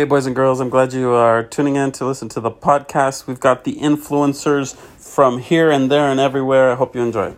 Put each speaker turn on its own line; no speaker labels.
Hey, boys and girls, I'm glad you are tuning in to listen to the podcast. We've got the influencers from here and there and everywhere. I hope you enjoy.